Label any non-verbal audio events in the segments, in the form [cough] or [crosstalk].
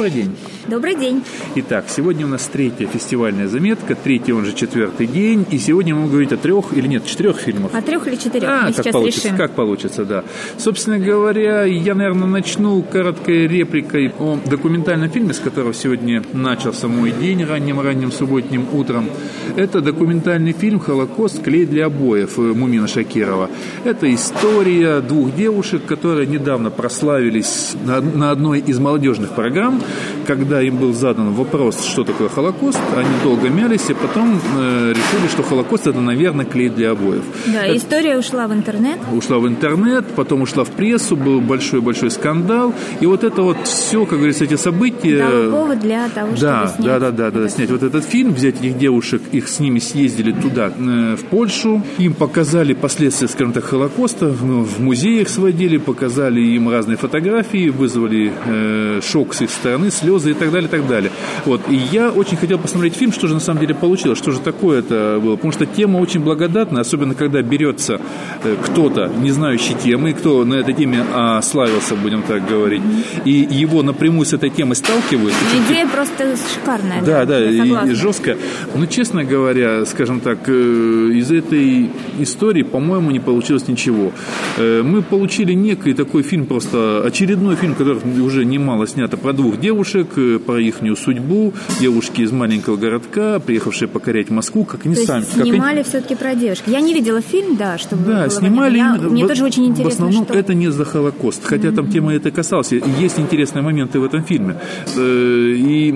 Добрый день. Добрый день. Итак, сегодня у нас третья фестивальная заметка, третий, он же четвертый день, и сегодня мы будем говорить о трех или нет, четырех фильмах. О трех или четырех, а, мы как получится, решим. как получится, да. Собственно говоря, я, наверное, начну короткой репликой о документальном фильме, с которого сегодня начался мой день ранним-ранним субботним утром. Это документальный фильм «Холокост. Клей для обоев» Мумина Шакирова. Это история двух девушек, которые недавно прославились на, на одной из молодежных программ, когда им был задан вопрос, что такое Холокост, они долго мялись, и потом э, решили, что Холокост это, наверное, клей для обоев. Да, Это история ушла в интернет. ушла в интернет, потом ушла в прессу, был большой-большой скандал, и вот это вот все, как говорится, эти события... Дало повод для того, Да, чтобы снять. да, да, да, да, снять вот этот фильм, взять этих девушек, их с ними съездили туда, э, в Польшу, им показали последствия, скажем так, Холокоста, в, в музеях сводили, показали им разные фотографии, вызвали э, шок с их стороны, слезы и так далее, и так далее. Вот, и я очень хотел посмотреть фильм, что же на самом деле получилось, что же такое это было, потому что тема очень благодатная, особенно когда берется э, кто-то, не знающий темы, кто на этой теме а, славился, будем так говорить, и его напрямую с этой темой сталкивают, идея просто шикарная. да, да, я и, и жестко. Но, честно говоря, скажем так, э, из этой истории, по-моему, не получилось ничего. Э, Мы получили некий такой фильм, просто очередной фильм, который уже немало снято про двух девушек, про их судьбу, девушки из маленького городка, приехавшие покорять Москву, как они То сами. есть как они- снимали все-таки про девушек. Я не видела фильм, да, чтобы да, снимали. Я- именно- Мне в- тоже очень интересно, В основном что... это не за Холокост, хотя там тема это касалась. Есть интересные моменты в этом фильме. Э, И,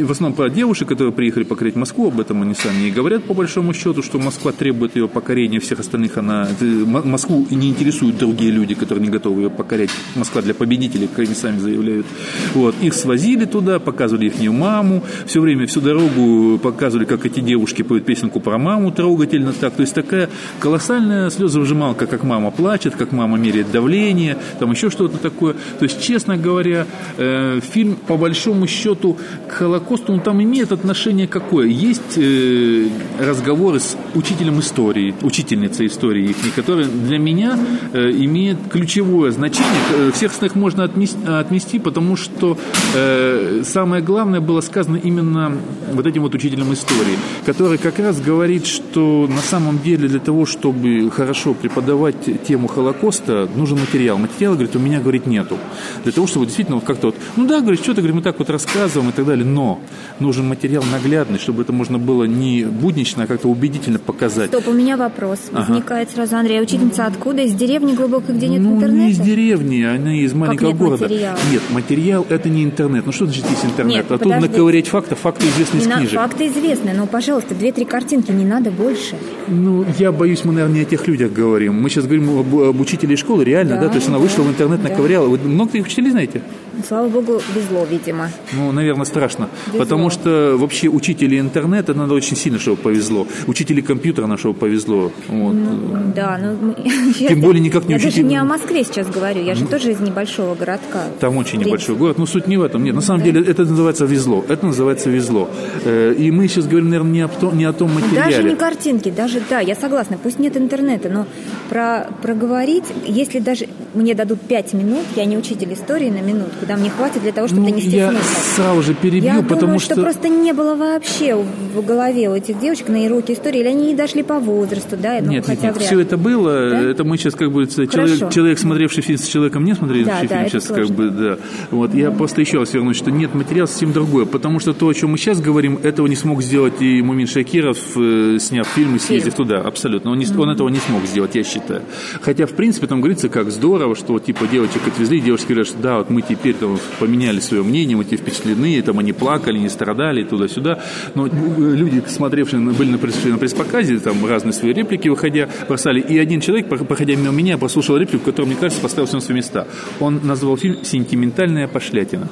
и в основном про девушек, которые приехали покорять Москву, об этом они сами и говорят по большому счету, что Москва требует ее покорения, всех остальных она... э, Москву не интересуют другие люди, которые не готовы ее покорять. Москва для победителей, как они сами заявляют. Вот. Их свозили туда, показывали их маму, все время, всю дорогу показывали, как эти девушки поют песенку про маму трогательно так. То есть такая колоссальная слезовыжималка, как мама плачет, как мама меряет давление, там еще что-то такое. То есть, честно говоря, э, фильм по большому счету к Холокосту, он там имеет отношение какое? Есть э, разговоры с учителем истории, учительницей истории их, которая для меня э, имеет ключевое значение. Э, Всех остальных можно отнести, отмести, потому что э, самое главное было сказано именно вот этим вот учителем истории, который как раз говорит, что на самом деле для того, чтобы хорошо преподавать тему Холокоста, нужен материал. Материала, говорит, у меня, говорит, нету. Для того, чтобы действительно вот как-то вот, ну да, говорит, что-то, говорит, мы так вот рассказываем и так далее, но нужен материал наглядный, чтобы это можно было не буднично, а как-то убедительно показать. Стоп, у меня вопрос. Ага. Возникает сразу, Андрей, а учительница откуда? Из деревни глубокой, где нет ну, интернета? не из деревни, она из маленького нет города. материала? Нет, материал это не интернет. Ну что значит есть интернет? Нет, а тут наковырять фактов, факты известны из Не на- книжек. Факты известны, но, пожалуйста, две-три картинки, не надо больше. Ну, я боюсь, мы, наверное, не о тех людях говорим. Мы сейчас говорим об, об учителе школы, реально, да? Да, То есть она да, вышла в интернет, да. наковыряла. Вы много таких учителей знаете? Слава богу, везло, видимо. Ну, наверное, страшно. Везло. Потому что вообще учители интернета надо очень сильно, чтобы повезло. Учители компьютера на чтобы повезло. Вот. Да, ну... мы- [laughs] Тем более никак не Я даже учитель. не о Москве сейчас говорю, я же тоже из небольшого городка. Там очень небольшой город, но суть не в этом. Нет, на самом деле это называется везло. Это называется везло. Э, И мы сейчас говорим, наверное, не о, том- не о том материале. Даже не картинки, даже, да, я согласна, пусть нет интернета, но про, проговорить, если даже мне дадут пять минут, я не учитель истории на минутку, да, мне хватит для того, чтобы Ну, донести я смысл. сразу же перебью, Я потому думаю, что... что... просто не было вообще в голове у этих девочек на уроке истории, или они не дошли по возрасту, да, ну, Нет, нет, хотя нет, вряд все это было, Да? это мы сейчас как бы человек, человек, смотревший фильм с человеком, не смотревший Да, да, фильм, это сейчас как бы, да. Вот, я просто еще раз вернусь, что нет, материал совсем другое, потому что то, о чем мы сейчас говорим, этого не смог сделать и Мумин Шакиров, э, сняв фильм и съездив туда, абсолютно. Он, не, он этого не смог сделать, я считаю. Хотя, в принципе, там говорится, как здорово, что типа девочек отвезли, девушки говорят, что да, вот мы теперь там поменяли свое мнение, мы теперь впечатлены, там они плакали, не страдали, туда-сюда. Но э, люди, смотревшие, были на, пресс- на пресс-показе, там разные свои реплики выходя, бросали. И один человек, про- проходя мимо меня, послушал реплику, которая, мне кажется, поставил все на свои места. Он назвал фильм «Сентиментальная пошлятина».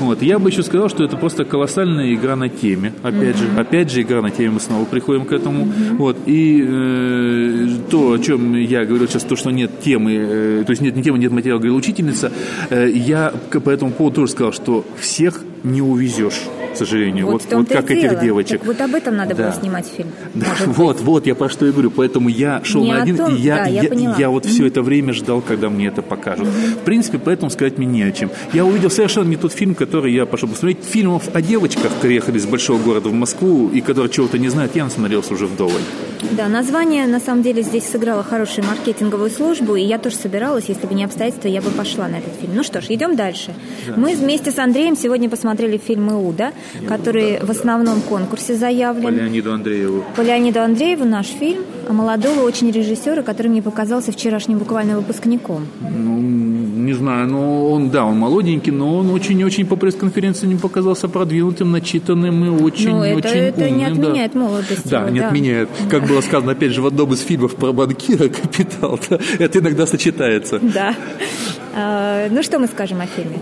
Вот. Я бы еще сказал, что это просто колоссальная игра на теме. Опять же, опять же, игра на теме, мы снова приходим к этому. Вот. И э, то, о чем я говорил сейчас, то, что нет темы, э, то есть нет ни темы, нет материала, говорила учительница, э, я к- по этому поводу тоже сказал, что всех не увезешь к сожалению. Вот, вот, вот как этих девочек. Так вот об этом надо да. было снимать фильм. Да, [laughs] вот, вот, я про что и говорю. Поэтому я шел не на один, том, и я, да, я, я, я вот mm-hmm. все это время ждал, когда мне это покажут. Mm-hmm. В принципе, поэтому сказать мне не о чем. Я увидел совершенно не тот фильм, который я пошел посмотреть. Фильмов о девочках, которые ехали из большого города в Москву, и которые чего-то не знают, я насмотрелся уже вдоволь. Да, название на самом деле здесь сыграло хорошую маркетинговую службу, и я тоже собиралась, если бы не обстоятельства, я бы пошла на этот фильм. Ну что ж, идем дальше. Да. Мы вместе с Андреем сегодня посмотрели фильм «Иуда», который в основном конкурсе заявлен. По Леониду Андрееву. По Леониду Андрееву наш фильм молодого очень режиссера, который мне показался вчерашним буквально выпускником. Ну, не знаю, но он, да, он молоденький, но он очень-очень по пресс-конференции не показался продвинутым, начитанным и очень-очень ну, это, очень это умным. не отменяет да. молодость. Да, его, не да. отменяет. Как было сказано, опять же, в одном из фильмов про банкира [laughs] «Капитал», да, это иногда сочетается. Да. А, ну, что мы скажем о фильме?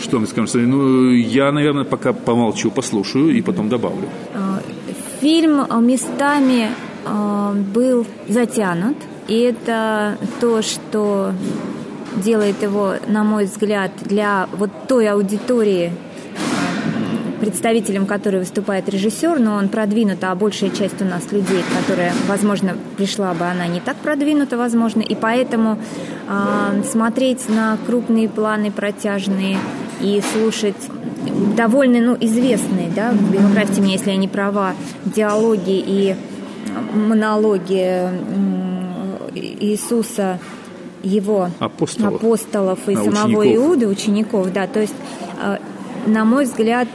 Что мы скажем? Ну, я, наверное, пока помолчу, послушаю и потом добавлю. А, фильм местами а, был затянут, и это то, что делает его, на мой взгляд, для вот той аудитории, представителем которой выступает режиссер, но он продвинут, а большая часть у нас людей, которая, возможно, пришла бы, она не так продвинута, возможно, и поэтому э, смотреть на крупные планы протяжные и слушать довольно ну, известные, да, поправьте меня, если я не права, диалоги и монологи Иисуса его апостолов, апостолов и а, самого учеников. Иуды, учеников, да, то есть, э, на мой взгляд,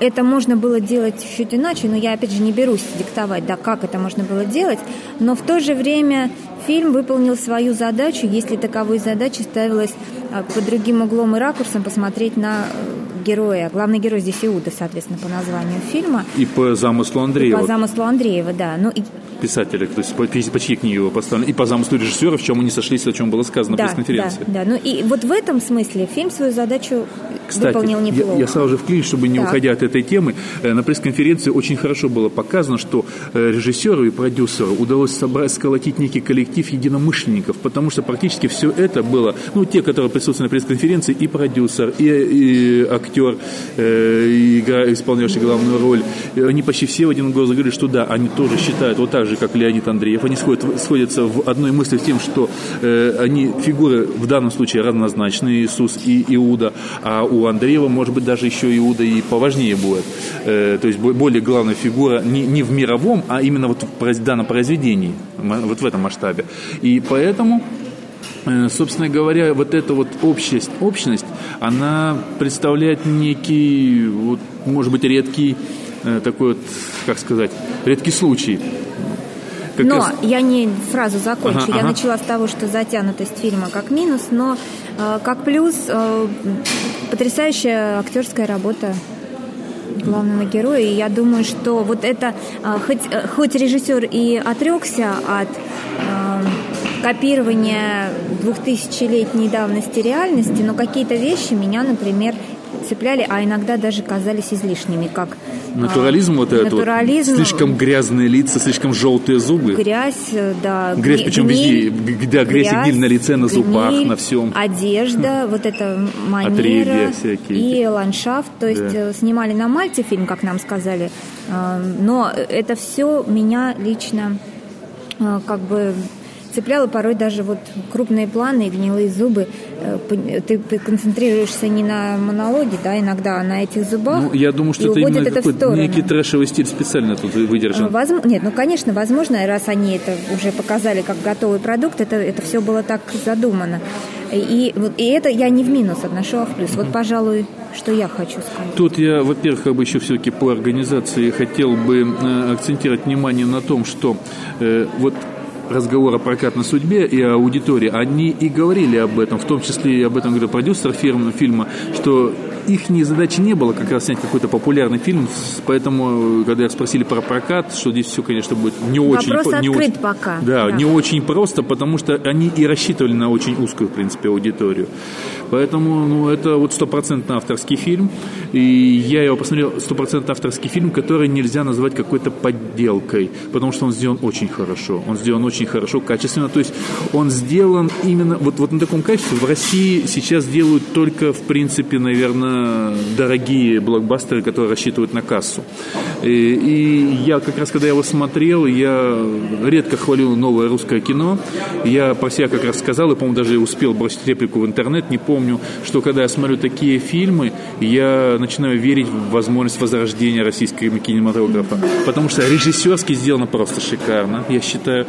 это можно было делать чуть иначе, но я, опять же, не берусь диктовать, да, как это можно было делать, но в то же время фильм выполнил свою задачу, если таковой задачей ставилась э, под другим углом и ракурсом посмотреть на э, героя. Главный герой здесь Иуда, соответственно, по названию фильма. И по замыслу Андреева. И по замыслу Андреева, да. Ну, и писателя, то есть по, по чьей книге его поставлено, и по замыслу режиссера, в чем они сошлись, о чем было сказано да, на пресс-конференции. Да, да, ну и вот в этом смысле фильм свою задачу Кстати, выполнил неплохо. Я, я сразу же вклинюсь, чтобы не так. уходя от этой темы, э, на пресс-конференции очень хорошо было показано, что э, режиссеру и продюсеру удалось собрать, сколотить некий коллектив единомышленников, потому что практически все это было, ну, те, которые присутствовали на пресс-конференции, и продюсер, и, и актер, э, и игра, исполняющий главную роль, они почти все в один голос говорили, что да, они тоже считают, вот так же, как Леонид Андреев, они сходят, сходятся в одной мысли с тем, что э, они фигуры в данном случае равнозначные, Иисус и Иуда, а у Андреева, может быть, даже еще Иуда и поважнее будет. Э, то есть более главная фигура не, не в мировом, а именно вот в данном произведении, вот в этом масштабе. И поэтому э, Собственно говоря, вот эта вот общность, общность, она представляет некий, вот, может быть, редкий э, такой вот, как сказать, редкий случай как но раз... я не фразу закончу. Ага, я ага. начала с того, что затянутость фильма как минус, но э, как плюс э, потрясающая актерская работа главного героя. И я думаю, что вот это, э, хоть, э, хоть режиссер и отрекся от э, копирования двухтысячелетней давности реальности, но какие-то вещи меня, например, цепляли, а иногда даже казались излишними, как натурализм а, вот этот натурализм, вот, слишком грязные лица, слишком желтые зубы, грязь, да, грязь, причем гниль, везде, да, грязь, грязь и гниль на лице, на зубах, гниль, на всем, одежда, вот эта манера и ландшафт, то есть да. Э, снимали на Мальте фильм, как нам сказали, э, но это все меня лично э, как бы цепляло порой даже вот крупные планы и гнилые зубы. Э, ты концентрируешься не на монологе, да, иногда, а на этих зубах. Ну, я думаю, что это именно это какой-то некий трэшевый стиль специально тут выдержан. А, Воз... Нет, ну, конечно, возможно, раз они это уже показали как готовый продукт, это, это все было так задумано. И, и это я не в минус отношу, а в плюс. Вот, пожалуй, что я хочу сказать. Тут я, во-первых, как бы еще все-таки по организации хотел бы э, акцентировать внимание на том, что э, вот разговор о прокатной судьбе и о аудитории, они и говорили об этом, в том числе и об этом говорил продюсер фирмы, фильма, что их задачи не было как раз снять какой-то популярный фильм, поэтому, когда спросили про прокат, что здесь все, конечно, будет не очень... Вопрос не открыт очень, пока. Да, да, не очень просто, потому что они и рассчитывали на очень узкую, в принципе, аудиторию. Поэтому, ну, это вот стопроцентно авторский фильм, и я его посмотрел, стопроцентно авторский фильм, который нельзя назвать какой-то подделкой, потому что он сделан очень хорошо, он сделан очень хорошо, качественно, то есть он сделан именно, вот, вот на таком качестве. В России сейчас делают только, в принципе, наверное, дорогие блокбастеры, которые рассчитывают на кассу. И, и я как раз, когда я его смотрел, я редко хвалю новое русское кино. Я про себя как раз сказал, и, по-моему, даже успел бросить реплику в интернет, не помню, что когда я смотрю такие фильмы, я начинаю верить в возможность возрождения российского кинематографа. Потому что режиссерски сделано просто шикарно, я считаю.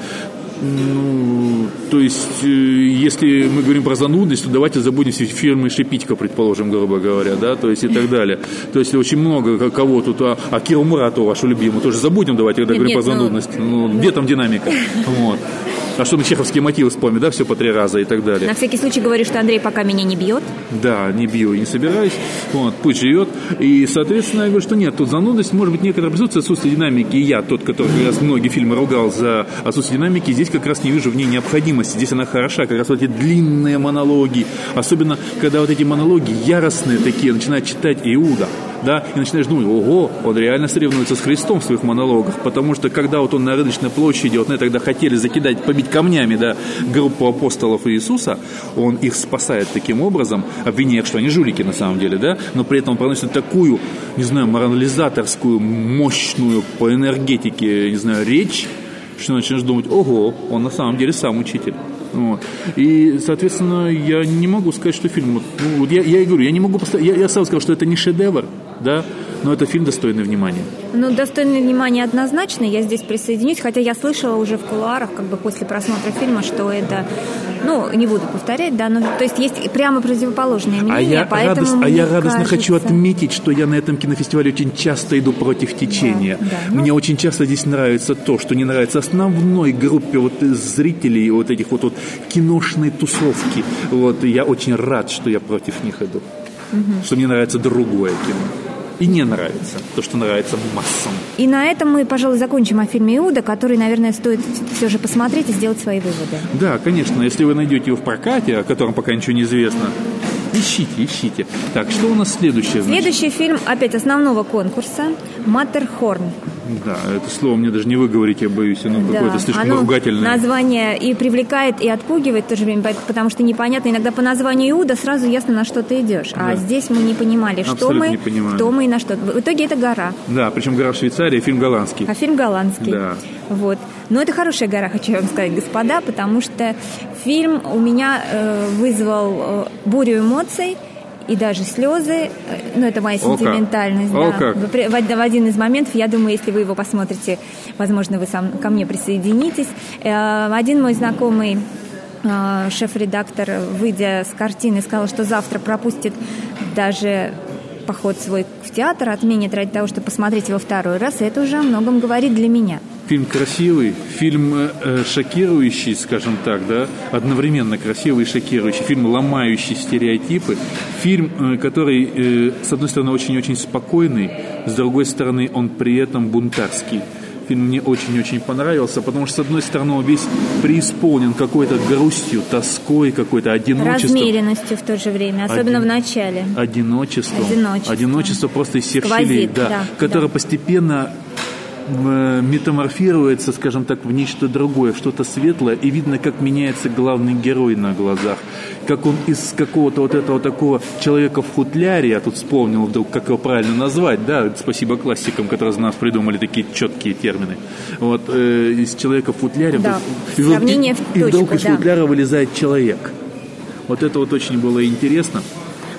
Ну, то есть, э, если мы говорим про занудность, то давайте забудем фирмы Шипитько, предположим, грубо говоря, да, то есть и так далее. То есть очень много кого тут, а, а Киру Муратову, вашу любимую, тоже забудем, давайте, когда нет, говорим нет, про ну, занудность. Ну, ну, где там динамика? [laughs] Вот. А что мы чеховские мотивы вспомним, да, все по три раза и так далее. На всякий случай говорю, что Андрей пока меня не бьет. Да, не бью и не собираюсь. Вот, пусть живет. И, соответственно, я говорю, что нет, тут занудность, может быть, некоторое присутствие отсутствие динамики. И я, тот, который как раз многие фильмы ругал за отсутствие динамики, здесь как раз не вижу в ней необходимости. Здесь она хороша, как раз вот эти длинные монологи. Особенно, когда вот эти монологи яростные такие, начинает читать Иуда да, и начинаешь думать, ого, он реально соревнуется с Христом в своих монологах, потому что когда вот он на рыночной площади, вот на тогда хотели закидать, побить камнями, да, группу апостолов Иисуса, он их спасает таким образом, обвиняя, что они жулики на самом деле, да, но при этом он проносит такую, не знаю, морализаторскую, мощную по энергетике, не знаю, речь, что начинаешь думать, ого, он на самом деле сам учитель. Вот. И, соответственно, я не могу сказать, что фильм... Ну, вот я, я и говорю, я не могу поставить... Я, я сам сказал, что это не шедевр, да, но это фильм достойный внимания. Ну, достойный внимания однозначно, я здесь присоединюсь, хотя я слышала уже в кулуарах, как бы после просмотра фильма, что это, ну, не буду повторять, да, но то есть есть прямо противоположное мнение, а я поэтому радост, А я радостно кажется... хочу отметить, что я на этом кинофестивале очень часто иду против течения. Да, да, ну... Мне очень часто здесь нравится то, что не нравится основной группе вот зрителей вот этих вот, вот киношной тусовки. Вот я очень рад, что я против них иду. Угу. Что мне нравится другое кино и не нравится, то, что нравится массам. И на этом мы, пожалуй, закончим о фильме «Иуда», который, наверное, стоит все же посмотреть и сделать свои выводы. Да, конечно, если вы найдете его в прокате, о котором пока ничего не известно, Ищите, ищите. Так, что у нас следующее? Значит? Следующий фильм, опять основного конкурса, «Маттерхорн». Да, это слово мне даже не выговорить, я боюсь, оно да, какое-то слишком оно ругательное. Название и привлекает, и отпугивает в то же время, потому что непонятно, иногда по названию Иуда сразу ясно, на что ты идешь. А да. Здесь мы не понимали, что мы, не понимали. кто мы и на что. В итоге это гора. Да, причем гора в Швейцарии, фильм голландский. А фильм голландский. Да. Вот. Но это хорошая гора, хочу вам сказать, господа, потому что фильм у меня э, вызвал э, бурю эмоций – и даже слезы. Ну, это моя сентиментальность. О, да. В, в один из моментов, я думаю, если вы его посмотрите, возможно, вы сам ко мне присоединитесь. Э, один мой знакомый э, шеф-редактор, выйдя с картины, сказал, что завтра пропустит даже поход свой в театр, отменит ради того, чтобы посмотреть его второй раз, и это уже о многом говорит для меня. Фильм красивый, фильм э, шокирующий, скажем так, да, одновременно красивый и шокирующий, фильм ломающий стереотипы, фильм, э, который, э, с одной стороны, очень-очень спокойный, с другой стороны, он при этом бунтарский фильм мне очень-очень понравился, потому что, с одной стороны, он весь преисполнен какой-то грустью, тоской, какой-то одиночеством. Размеренностью в то же время, особенно Один... в начале. Одиночеством. Одиночество. Одиночество просто из всех Сквозит, щелей, да, да, которое да. постепенно метаморфируется, скажем так, в нечто другое, что-то светлое, и видно, как меняется главный герой на глазах, как он из какого-то вот этого такого человека в футляре, я тут вспомнил вдруг, как его правильно назвать, да, спасибо классикам, которые из нас придумали такие четкие термины, вот, э, из человека в футляре, да, и, вдруг, и, и вдруг из да. футляра вылезает человек. Вот это вот очень было интересно.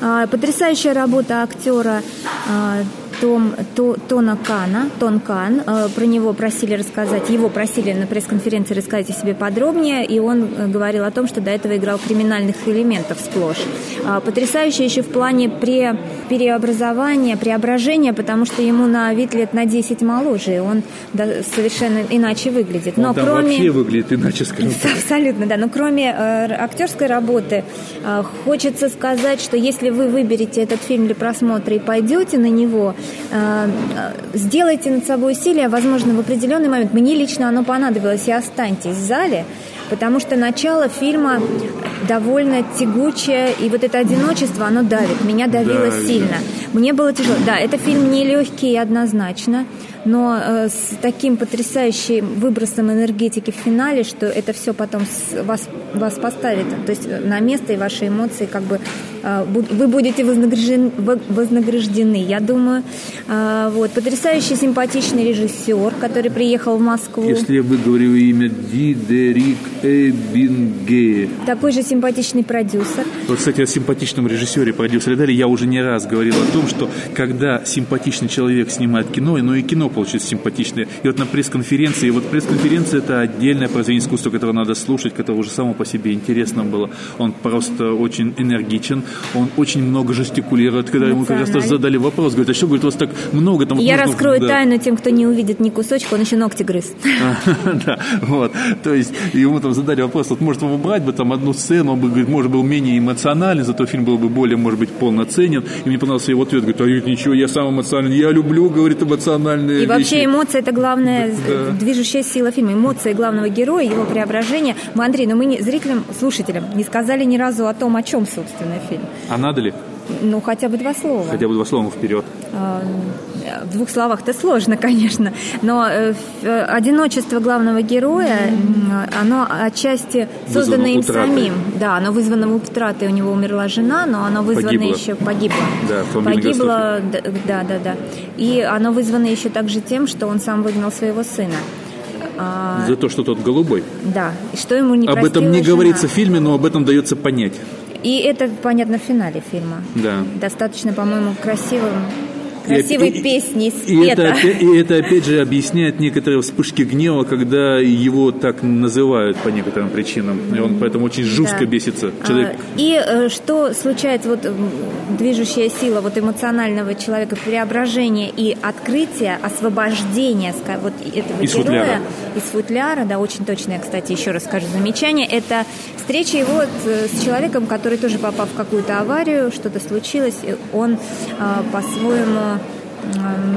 А, потрясающая работа актера а, том, то, Тона Кана, Тон Кан, э, про него просили рассказать, его просили на пресс-конференции рассказать о себе подробнее, и он э, говорил о том, что до этого играл криминальных элементов сплошь. А, потрясающе еще в плане пре, переобразования, преображения, потому что ему на вид лет на 10 моложе, и он совершенно иначе выглядит. Но он там кроме... вообще выглядит иначе, скажем [laughs] так. Абсолютно, да. Но кроме э, актерской работы, хочется сказать, что если вы выберете этот фильм для просмотра и пойдете на него, сделайте над собой усилия, возможно, в определенный момент. Мне лично оно понадобилось, и останьтесь в зале, потому что начало фильма довольно тягучее, и вот это одиночество, оно давит. Меня давило да, сильно. Да. Мне было тяжело. Да, это фильм не легкий однозначно, но э, с таким потрясающим выбросом энергетики в финале, что это все потом вас, вас поставит, то есть на место и ваши эмоции как бы э, вы будете вознаграждены, вознаграждены я думаю. Э, вот. Потрясающий симпатичный режиссер, который приехал в Москву. Если я выговорю имя Дидерик Эбинге. Такой же симпатичный продюсер. Вот, кстати, о симпатичном режиссере, продюсере Дали я уже не раз говорил о том, что когда симпатичный человек снимает кино, но и кино получится симпатичное. И вот на пресс-конференции, вот пресс-конференция это отдельное произведение искусства, которое надо слушать, которое уже само по себе интересно было. Он просто очень энергичен, он очень много жестикулирует. Когда ему как раз задали вопрос, говорит, а что, говорит, у вас так много там... Я нужно... раскрою да. тайну тем, кто не увидит ни кусочка, он еще ногти грыз. [laughs] Да, вот. То есть ему там задали вопрос, вот может убрать бы там одну сцену, он бы, говорит, может, был менее эмоциональный, зато фильм был бы более, может быть, полноценен. И мне понравился его ответ, говорит, а ничего, я сам эмоциональный, я люблю, говорит, эмоциональные И вообще эмоции это главная да. движущая сила фильма. Эмоции главного героя, его преображение. Мы, Андрей, но мы не, зрителям, слушателям не сказали ни разу о том, о чем, собственно, фильм. А надо ли? Ну, хотя бы два слова. Хотя бы два слова вперед. А, в двух словах-то сложно, конечно, но э, э, одиночество главного героя, оно отчасти создано им утраты. самим. Да, оно вызвано утратой. У него умерла жена, но оно вызвано погибла. еще погибло. Да, погибло, да, да, да. И оно вызвано еще также тем, что он сам выгнал своего сына. А, За то, что тот голубой. Да, и что ему не Об этом не жена. говорится в фильме, но об этом дается понять. И это понятно в финале фильма. Да. Достаточно, по-моему, красивым красивой и, песни и, и это, и это опять же объясняет некоторые вспышки гнева, когда его так называют по некоторым причинам. И он поэтому очень жестко да. бесится. Человек... А, и э, что случается, вот движущая сила вот эмоционального человека, преображение и открытие, освобождение вот этого из героя футляра. из футляра, да, очень точное, кстати, еще раз скажу замечание, это встреча его э, с человеком, который тоже попал в какую-то аварию, что-то случилось, и он а, по-своему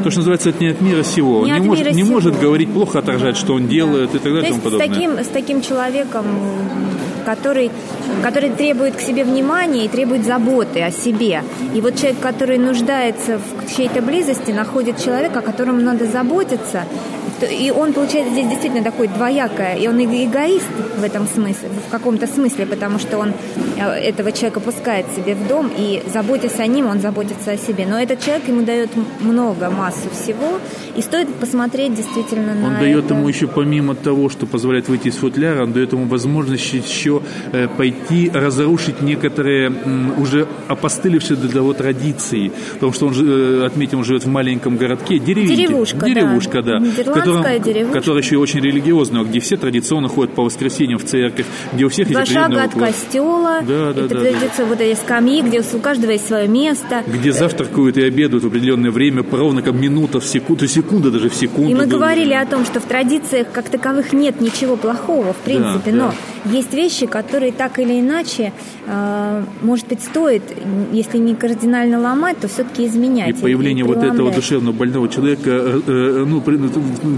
то, что называется, это не от мира сего. Не, не, может, мира не сего. может говорить плохо, отражать, что он делает да. и так далее. То есть с таким, с таким человеком, который, который требует к себе внимания и требует заботы о себе. И вот человек, который нуждается в чьей-то близости, находит человека, о котором надо заботиться, и он получается здесь действительно такой двоякое, и он эгоист в этом смысле, в каком-то смысле, потому что он э, этого человека пускает себе в дом, и заботясь о ним, он заботится о себе. Но этот человек ему дает много, массу всего, и стоит посмотреть действительно на Он дает ему еще, помимо того, что позволяет выйти из футляра, он дает ему возможность еще э, пойти разрушить некоторые уже опостылевшие для того традиции, потому что он, э, отметим, он живет в маленьком городке, деревеньке. Деревушка, Деревушка, да. да котором, деревушка. которая еще очень религиозная, где все традиционно ходят по воскресеньям в церковь, где у всех Два есть шага от костела, да, да, это да, да. вот эти скамьи, где у каждого есть свое место. Где завтракают и обедают в определенное время, ровно как минута в секунду, секунда даже в секунду. И мы говорили о том, что в традициях как таковых нет ничего плохого, в принципе, да, но да. есть вещи, которые так или иначе, э, может быть, стоит, если не кардинально ломать, то все-таки изменять. И появление и вот этого душевно больного человека, э, э, ну,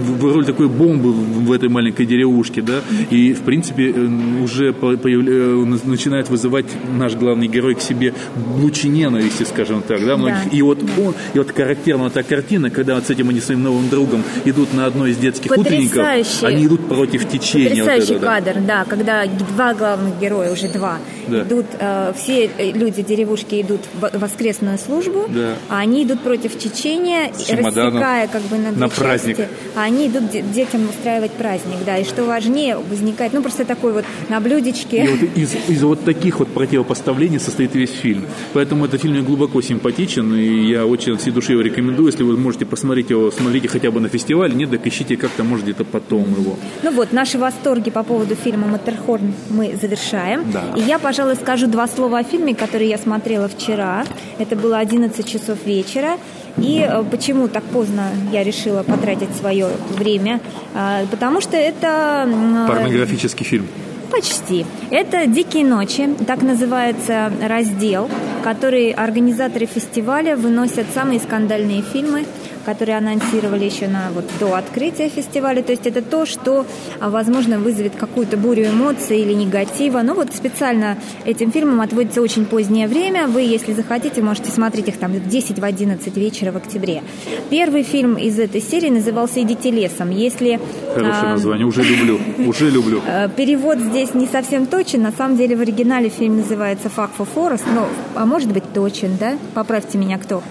в роли такой бомбы в этой маленькой деревушке, да, и, в принципе, э, уже появля... Э, начинает вызывать наш главный герой к себе лучи ненависти, скажем так, да, многих. Да. И вот он, и вот характерна та картина, когда вот с этим они своим новым другом идут на одной из детских утренников, они идут против течения. Потрясающий вот это, кадр, да. да, когда два главных героя, уже два, да. идут, э, все люди деревушки идут в воскресную службу, да. а они идут против течения, рассекая как бы на, на праздник. а они идут детям устраивать праздник, да, и что важнее, возникает, ну, просто такой вот на блюдечке. И вот из, из вот таких вот противопоставлений состоит весь фильм. Поэтому этот фильм мне глубоко симпатичен, и я очень от всей души его рекомендую. Если вы можете посмотреть его, смотрите хотя бы на фестивале, нет, так ищите как-то, может, где-то потом его. Ну вот, наши восторги по поводу фильма «Маттерхорн» мы завершаем. Да. И я, пожалуй, скажу два слова о фильме, который я смотрела вчера. Это было 11 часов вечера. И э, почему так поздно я решила потратить свое время? А, потому что это... Э, Порнографический фильм. Почти. Это «Дикие ночи», так называется раздел, который организаторы фестиваля выносят самые скандальные фильмы которые анонсировали еще на, вот, до открытия фестиваля. То есть это то, что, а, возможно, вызовет какую-то бурю эмоций или негатива. Но вот специально этим фильмам отводится очень позднее время. Вы, если захотите, можете смотреть их там в 10 в 11 вечера в октябре. Первый фильм из этой серии назывался «Идите лесом». Если, Хорошее а, название, уже люблю, уже люблю. [laughs] Э, перевод здесь не совсем точен. На самом деле в оригинале фильм называется «Fuck for Forest», но, а может быть, точен, да? Поправьте меня, кто?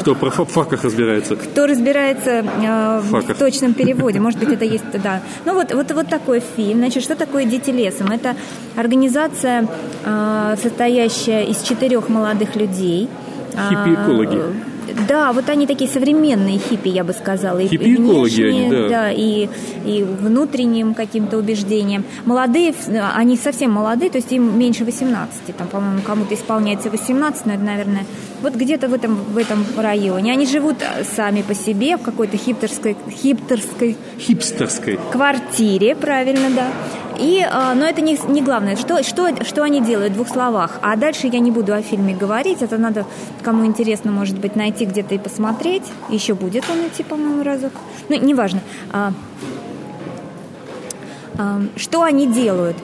Кто про факах разбирается? Кто разбирается э, в точном переводе. Может быть, это есть, да. Ну вот, вот, вот такой фильм. Значит, что такое «Дети лесом»? Это организация, э, состоящая из четырех молодых людей. Хиппи-экологи. Э, да, вот они такие современные хиппи, я бы сказала. Хиппи-экологи они, да. да и, и внутренним каким-то убеждением. Молодые, они совсем молодые, то есть им меньше 18. Там, по-моему, кому-то исполняется 18, но это, наверное, вот где-то в этом, в этом районе. Они живут сами по себе в какой-то хипстерской, хипстерской, хипстерской квартире, правильно, да. И, а, но это не, не главное, что, что, что они делают в двух словах. А дальше я не буду о фильме говорить, это надо, кому интересно, может быть, найти где-то и посмотреть. Еще будет он идти, по-моему, разок. Ну, неважно. А, а, что они делают?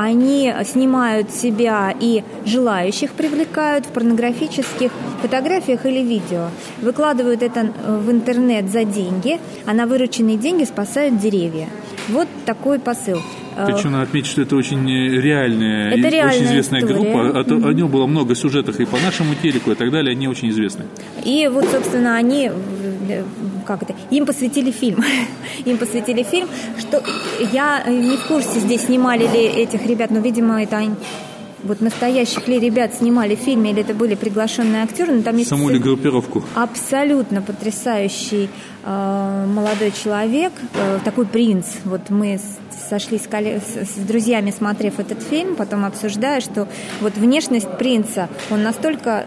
они снимают себя и желающих привлекают в порнографических фотографиях или видео. Выкладывают это в интернет за деньги, а на вырученные деньги спасают деревья. Вот такой посыл. Причем надо отметить, что это очень э, реальная, это очень известная история. группа. От, mm-hmm. О нем было много сюжетов и по нашему телеку и так далее. Они очень известны. И вот, собственно, они как это, им посвятили фильм. [laughs] им посвятили фильм, что я не в курсе, здесь снимали ли этих ребят, но, видимо, это вот настоящих ли ребят снимали в фильме, или это были приглашенные актеры, но там есть саму ли группировку. Абсолютно потрясающий э, молодой человек, э, такой принц. Вот мы сошлись с, с, с друзьями, смотрев этот фильм, потом обсуждая, что вот внешность принца, он настолько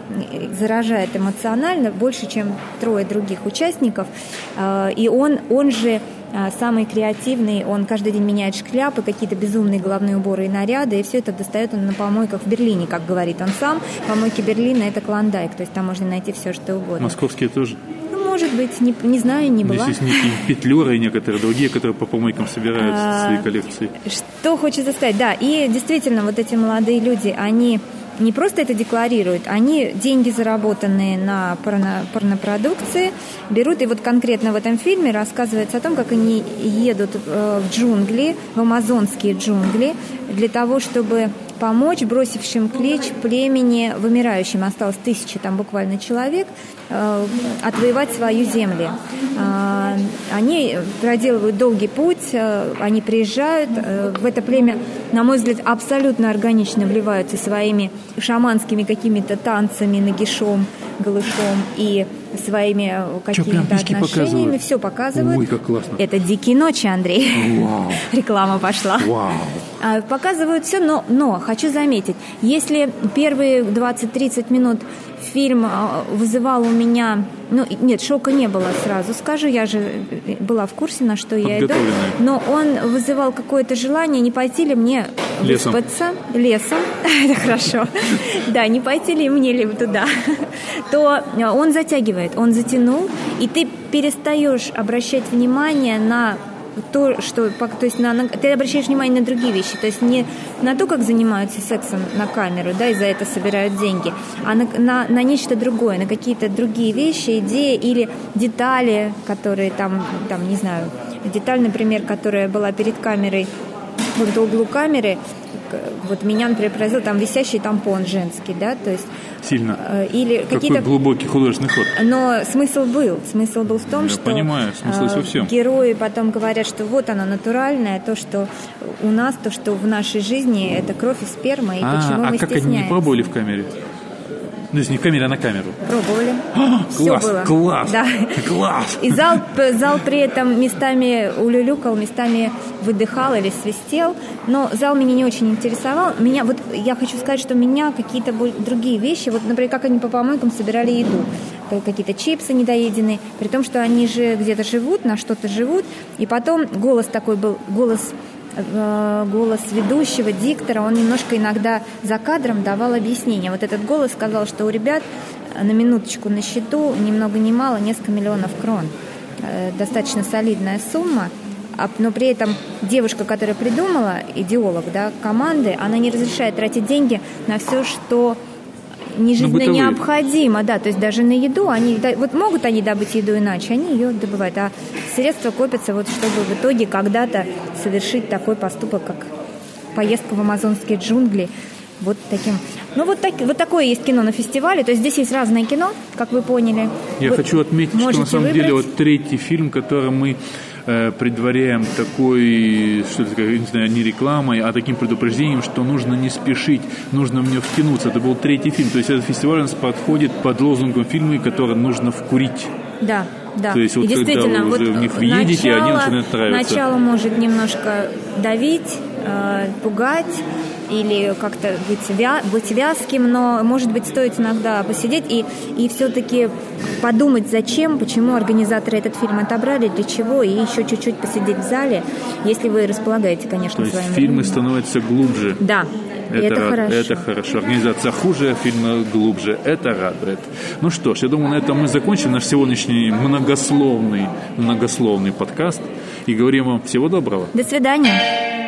заражает эмоционально, больше, чем трое других участников, э, и он, он же самый креативный, он каждый день меняет шляпы, какие-то безумные головные уборы и наряды, и все это достает он на помойках в Берлине, как говорит он сам. Помойки Берлина – это клондайк, то есть там можно найти все, что угодно. Московские тоже? Ну, может быть, не, не знаю, не была. Здесь есть некие [laughs] петлюры и некоторые другие, которые по помойкам собирают а, свои коллекции. Что хочется сказать, да, и действительно, вот эти молодые люди, они не просто это декларируют, они деньги, заработанные на порно, порнопродукции, берут, и вот конкретно в этом фильме рассказывается о том, как они едут э, в джунгли, в амазонские джунгли, для того, чтобы помочь бросившим клич племени вымирающим. Осталось тысячи там буквально человек э, отвоевать свою землю. Э, они проделывают долгий путь, э, они приезжают. Э, в это племя, на мой взгляд, абсолютно органично вливаются своими шаманскими какими-то танцами, нагишом, голышом и своими какими-то отношениями. Показывают? Все показывают. Ой, как классно. Это «Дикие ночи», Андрей. Вау. [laughs] Реклама пошла. Вау. А, показывают все, но, но хочу заметить, если первые 20-30 минут фильм а, вызывал у меня... Ну, нет, шока не было сразу, скажу, я же э, была в курсе, на что я иду. Но он вызывал какое-то желание, не пойти ли мне лесом. выспаться лесом, [laughs] это хорошо, да, не пойти ли мне ли туда, то он затягивает, он затянул, и ты перестаешь обращать внимание на то, что, то есть на, на, ты обращаешь внимание на другие вещи, то есть не на то, как занимаются сексом на камеру, да, и за это собирают деньги, а на, на, на нечто другое, на какие-то другие вещи, идеи или детали, которые там, там, не знаю, деталь, например, которая была перед камерой, вот в углу камеры, вот меня, например, поразил там висящий тампон женский, да, то есть сильно. Э, или какие-то... глубокий художественный ход. Но смысл был. Смысл был в том, Я что... понимаю, смысл во всем. Герои потом говорят, что вот оно натуральное, то, что у нас, то, что в нашей жизни, это кровь и сперма, и а, почему а мы как стесняемся. они не пробовали в камере? Ну, если не в камере, а на камеру. Пробовали. А, [gasps] класс, было. класс, да. класс. И зал, зал при этом местами улюлюкал, местами выдыхал или свистел. Но зал меня не очень интересовал. Меня, вот я хочу сказать, что меня какие-то другие вещи, вот, например, как они по помойкам собирали еду какие-то чипсы недоеденные, при том, что они же где-то живут, на что-то живут, и потом голос такой был, голос Э, голос ведущего, диктора, он немножко иногда за кадром давал объяснение. Вот этот голос сказал, что у ребят на минуточку на счету, ни много ни мало, несколько миллионов крон. Достаточно солидная сумма. А, но при этом девушка, которая придумала, идеолог да, команды, она не разрешает тратить деньги на все, что не жизненно необходимо, да, то есть даже на еду они, вот могут они добыть еду иначе, они ее добывают, а средства копятся вот чтобы в итоге когда-то совершить такой поступок, как поездка в амазонские джунгли, вот таким. Ну вот, так, вот такое есть кино на фестивале, то есть здесь есть разное кино, как вы поняли. Я вы хочу отметить, что на самом выбрать. деле вот третий фильм, который мы э, предваряем такой, что это, не знаю, не рекламой, а таким предупреждением, что нужно не спешить, нужно в нее втянуться. Это был третий фильм. То есть этот фестиваль у нас подходит под лозунгом фильмы, которые нужно вкурить. Да, да. То есть вот когда вы вот уже в них въедете, начало, они начинают нравиться. Начало может немножко давить, э, пугать, или как-то быть, вя, быть вязким, но, может быть, стоит иногда посидеть и, и все-таки подумать, зачем, почему организаторы этот фильм отобрали, для чего, и еще чуть-чуть посидеть в зале, если вы располагаете, конечно, То своим есть фильмы становятся глубже. Да, это, это хорошо. Это хорошо. Организация хуже, фильмы глубже. Это радует. Ну что ж, я думаю, на этом мы закончим наш сегодняшний многословный, многословный подкаст и говорим вам всего доброго. До свидания.